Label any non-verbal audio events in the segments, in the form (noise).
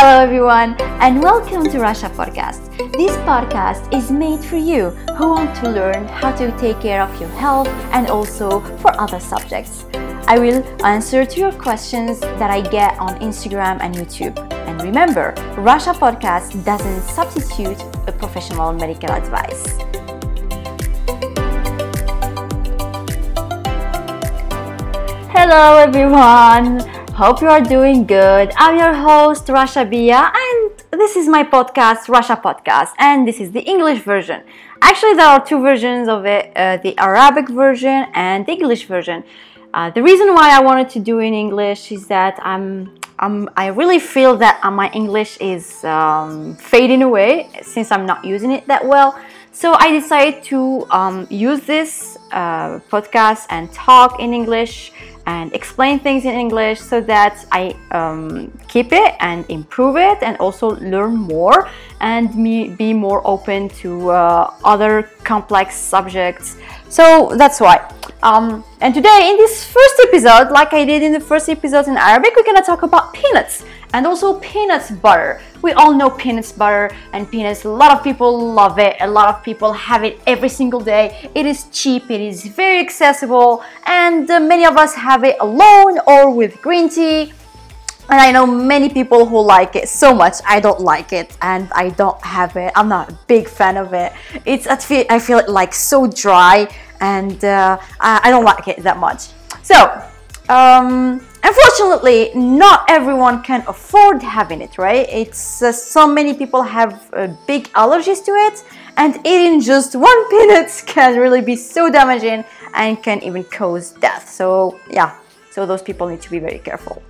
Hello, everyone, and welcome to Rasha Podcast. This podcast is made for you who want to learn how to take care of your health and also for other subjects. I will answer to your questions that I get on Instagram and YouTube. And remember, Rasha Podcast doesn't substitute a professional medical advice. Hello, everyone. Hope you are doing good. I'm your host, Rasha Bia, and this is my podcast, Rasha Podcast, and this is the English version. Actually, there are two versions of it uh, the Arabic version and the English version. Uh, the reason why I wanted to do in English is that I'm, I'm I really feel that uh, my English is um, fading away since I'm not using it that well. So I decided to um, use this uh, podcast and talk in English and explain things in English so that I um, keep it and improve it and also learn more and me be more open to uh, other complex subjects. So that's why. Um, and today, in this first episode, like I did in the first episode in Arabic, we're gonna talk about peanuts and also peanuts butter. We all know peanuts butter and peanuts. A lot of people love it. A lot of people have it every single day. It is cheap. It is very accessible, and uh, many of us have it alone or with green tea. And I know many people who like it so much. I don't like it, and I don't have it. I'm not a big fan of it. It's I feel I feel it like so dry, and uh, I, I don't like it that much. So. Um, unfortunately not everyone can afford having it right? It's uh, so many people have uh, big allergies to it and eating just one (laughs) peanut can really be so damaging and can even cause death. So yeah. So those people need to be very careful.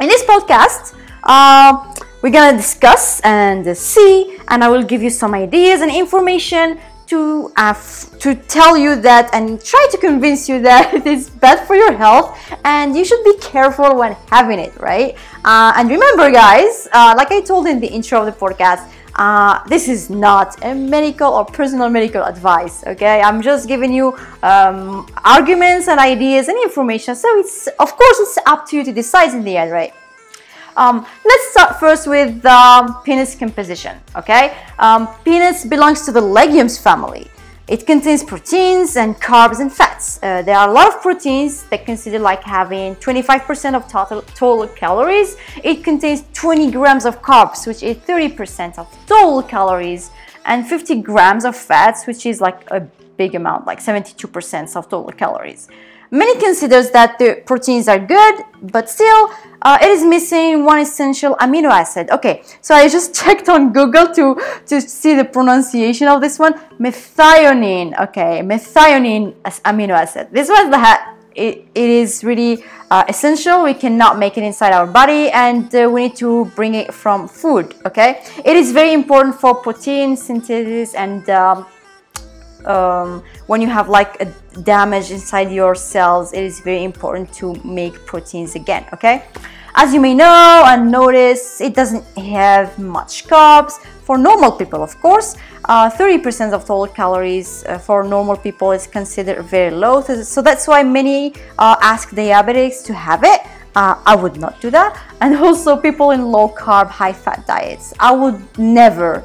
In this podcast uh, we're gonna discuss and see and i will give you some ideas and information to uh, to tell you that and try to convince you that (laughs) it is bad for your health and you should be careful when having it right? Uh, and remember guys uh, like i told in the intro of the podcast uh, this is not a medical or personal medical advice okay? I'm just giving you um, arguments and ideas and information. So it's of course it's up to you to decide in the end right um, let's start first with um, peanuts composition, okay? Um, peanuts belongs to the legumes family. It contains proteins and carbs and fats. Uh, there are a lot of proteins that consider like having 25% of total, total calories. It contains 20 grams of carbs, which is 30% of total calories, and 50 grams of fats, which is like a big amount, like 72% of total calories. Many considers that the proteins are good, but still uh, it is missing one essential amino acid. Okay, so I just (laughs) checked on Google to, to see the pronunciation of this one. Methionine, okay, methionine amino acid. This was the it, it is really uh, essential. We cannot make it inside our body and uh, we need to bring it from food, okay? It is very important for protein synthesis and um, um, when you have like a damage inside your cells, it is very important to make proteins again, okay? As you may know and notice, it doesn't have much carbs. For normal people, of course, 30% uh, of total calories uh, for normal people is considered very low. So that's why many uh, ask diabetics to have it. Uh, I would not do that. And (laughs) also people in low carb, high fat diets. I would never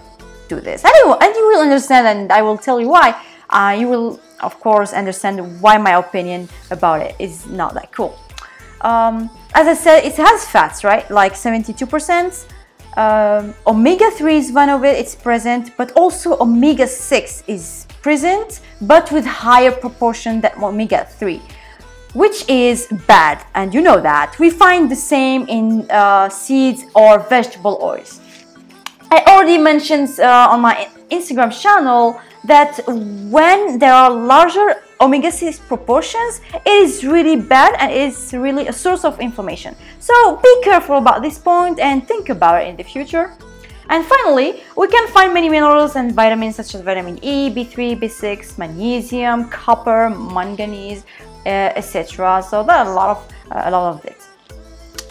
do this. You, and you will understand, and I will tell you why uh, you will of course understand why my opinion about it is not that cool. Um, as I said, it has fats, right? Like 72%. Um, omega 3 is one of it, it's present, but also omega 6 is present, but with higher proportion than omega 3, which is bad, and you know that. We find the same in uh, seeds or vegetable oils. I already mentioned uh, on my Instagram channel that when there are larger omega 6 proportions, it is really bad and it's really a source of inflammation. So be careful about this point and think about it in the future. And finally, we can find many minerals and vitamins such as vitamin E, B3, B6, magnesium, copper, manganese, uh, etc. So there are a lot of uh, a lot of it.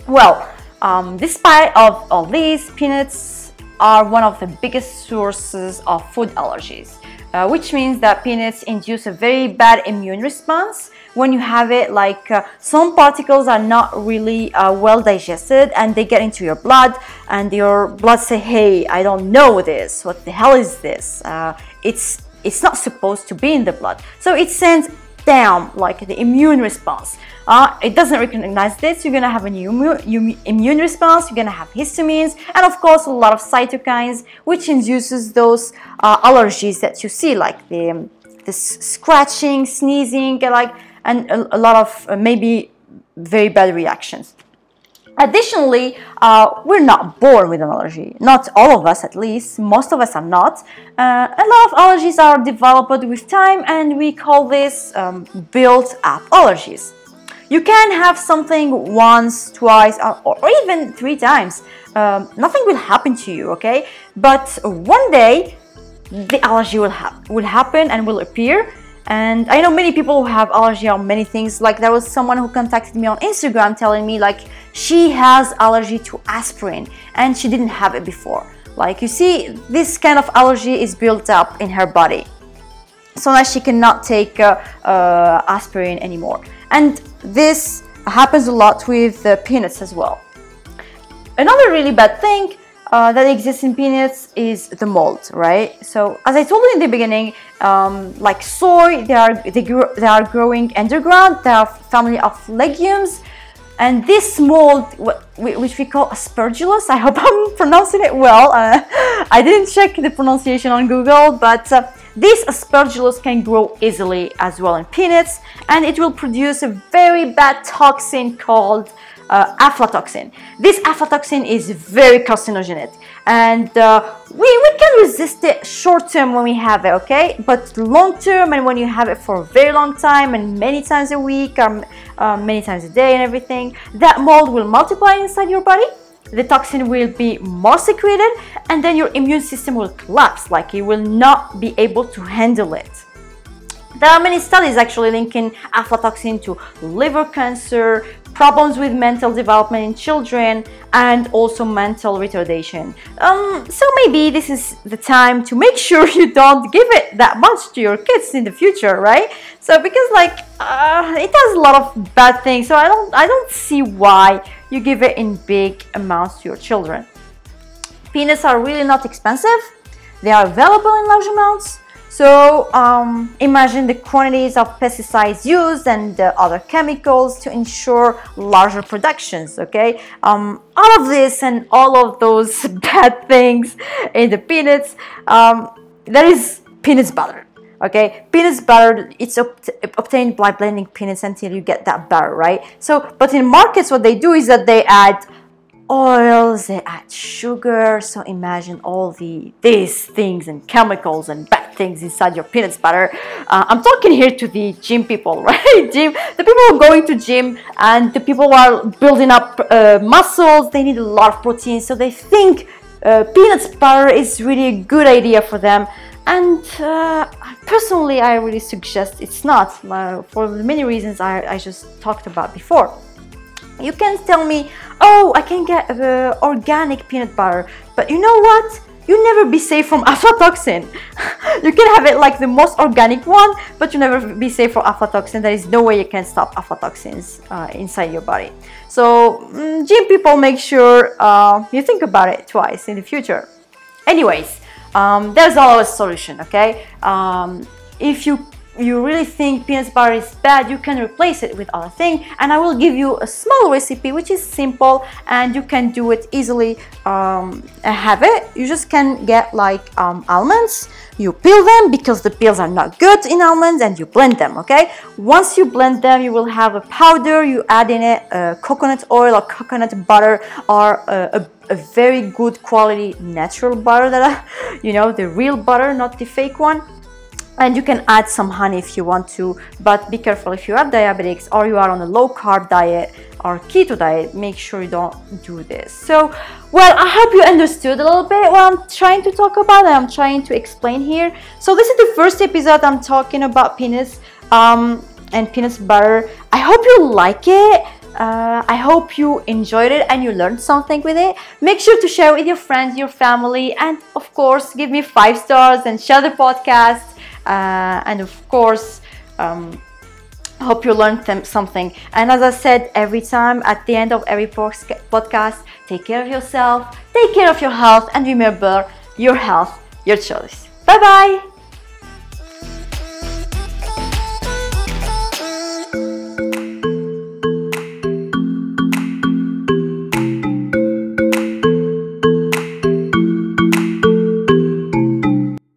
Well, um, despite of all these, peanuts are one of the biggest sources of food allergies. uh, which means that peanuts induce a very bad immune response when you have it like uh, some particles are not really uh, well digested and they get into your blood and your blood say hey i don't know this what the hell is this uh, it's it's not supposed to be in the blood so it sends down like the immune response uh, it doesn't recognize this you're gonna have a new immune response you're gonna have histamines and of course a lot of cytokines which induces those uh, allergies that you see like the the scratching sneezing like and a, a lot of uh, maybe very bad reactions. Additionally, uh, we're not born with an allergy. Not all of us, at least. Most of us are not. Uh, a lot of allergies are developed with time, and we call this um, built up allergies. You can have something once, twice, or, or even three times. Um, nothing will happen to you, okay? But one day, the allergy will, ha- will happen and will appear and i know many people who have allergy on many things. Like there was someone who contacted me on instagram telling me like she has allergy to aspirin and she didn't have it before. Like you see this kind of allergy is built up in her body so that she cannot take uh, uh, aspirin anymore. And this happens a lot with uh, peanuts as well. Another really bad thing uh, that exists in peanuts is the mold, right? So as I told you in the beginning, um, like soy, they are they, they are growing underground. They are family of legumes, and this mold, which we call aspergillus, I hope (laughs) I'm pronouncing it well. Uh, (laughs) I didn't check the pronunciation on Google, but uh, this aspergillus can grow easily as well in peanuts, and it will produce a very bad toxin called uh, aflatoxin. This aflatoxin is very carcinogenic and uh, we, we can resist it short term when we have it, okay? But long term and when you have it for a very long time and many times a week or uh, many times a day and everything, that mold will multiply inside your body the toxin will be more secreted and then your immune system will collapse like you will not be able to handle it there are many studies actually linking aflatoxin to liver cancer, problems with mental development in children, and also mental retardation. Um, so maybe this is the time to make (laughs) sure you don't give it that much to your kids in the future, right? So because like uh, it does a lot of bad things, so I don't I don't see why you give it in big amounts to your children. Peanuts are really not expensive. They are available in large amounts so um, imagine the quantities of pesticides used and the other chemicals to ensure larger productions. Okay, um, all of this and all of those (laughs) bad things in the peanuts. Um, there is peanuts butter. Okay, peanuts butter. It's obtained by blending peanuts until you get that butter, right? So, but in markets, what they do is that they add oils, they add sugar. So imagine all the these things and chemicals and bad things inside your peanut butter. Uh, I'm talking here to the gym people, (laughs) right? Gym, the people who are going to gym and the people who are building up uh, muscles. They need a lot of protein, so they think uh, peanuts butter is really a good idea for them. And uh, personally, I really suggest it's not uh, for the many reasons I, I just talked about before. You can tell me, oh, I can get uh, organic peanut butter, but you know what? You never be safe from (laughs) aflatoxin. (laughs) you can have it like the most organic one, but you never be safe from aflatoxin. There is no way you can stop aflatoxins uh, inside your body. So, mm, gym people, make sure uh, you think about it twice in the future. Anyways, um, there's always a solution. Okay, um, if you you really think peanut butter is bad, you can replace it with other thing. And I will give you a small recipe which is simple and you can do it easily. Um, have it. You just can get like um, almonds. You peel them because the peels are not good in almonds, and you blend them. Okay. Once you blend them, you will have a powder. You add in it uh, coconut oil or coconut butter or uh, a, a very good quality natural butter that I, (laughs) you know the real butter, not the fake one and you can add some honey if you want to but be careful. If you are diabetics or you are on a low carb diet or keto diet make sure you don't do this. So well i hope you understood a little bit what i'm trying to talk about and i'm trying to explain here. So this is the first episode i'm talking about peanuts um, and peanuts butter. I hope you like it. Uh, I hope you enjoyed it and you learned something with it. Make sure to share with your friends, your family, and of course, give me five stars and share the podcast and of course um, hope you learned them something. And as i said every time at the end of every podcast take care of yourself take care of your health and remember your health your choice. Bye bye